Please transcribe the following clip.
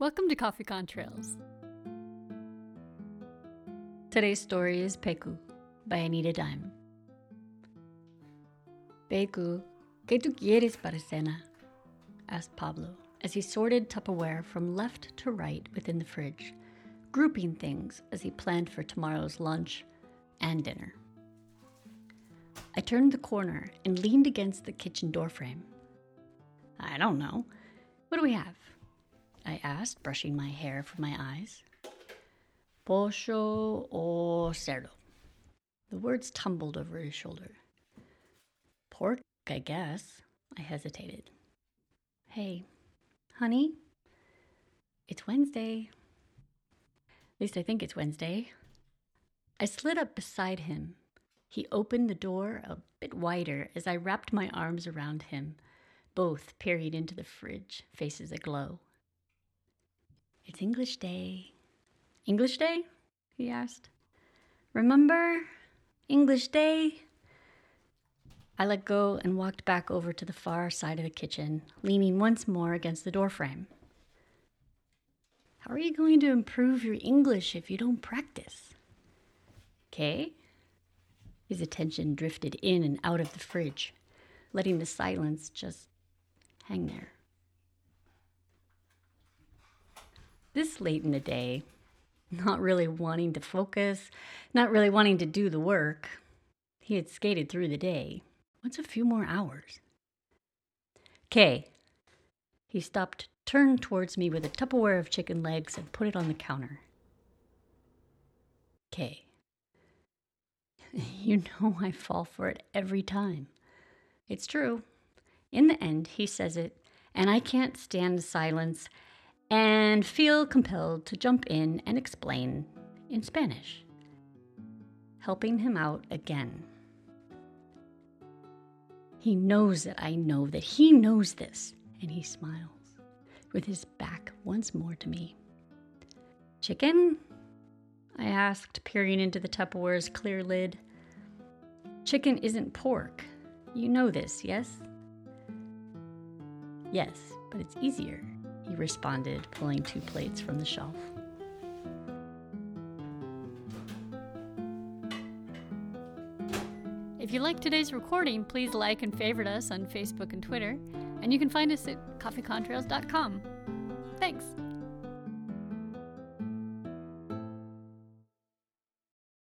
Welcome to Coffee Contrails. Today's story is Pecu by Anita Dime. Pecu, ¿qué tú quieres para cena? asked Pablo as he sorted Tupperware from left to right within the fridge, grouping things as he planned for tomorrow's lunch and dinner. I turned the corner and leaned against the kitchen doorframe. I don't know. What do we have? I asked, brushing my hair from my eyes. Pollo o cerdo? The words tumbled over his shoulder. Pork, I guess. I hesitated. Hey, honey, it's Wednesday. At least I think it's Wednesday. I slid up beside him. He opened the door a bit wider as I wrapped my arms around him, both peering into the fridge, faces aglow. It's English Day. English Day? he asked. Remember? English Day? I let go and walked back over to the far side of the kitchen, leaning once more against the doorframe. How are you going to improve your English if you don't practice? Okay. His attention drifted in and out of the fridge, letting the silence just hang there. This late in the day, not really wanting to focus, not really wanting to do the work, he had skated through the day. What's a few more hours? Kay. He stopped, turned towards me with a Tupperware of chicken legs, and put it on the counter. Kay. You know I fall for it every time. It's true. In the end, he says it, and I can't stand silence and feel compelled to jump in and explain in Spanish, helping him out again. He knows that I know that he knows this, and he smiles, with his back once more to me. Chicken? I asked, peering into the Tupperware's clear lid. Chicken isn't pork. You know this, yes? Yes, but it's easier he responded, pulling two plates from the shelf. If you like today's recording, please like and favorite us on Facebook and Twitter, and you can find us at coffeecontrails.com. Thanks.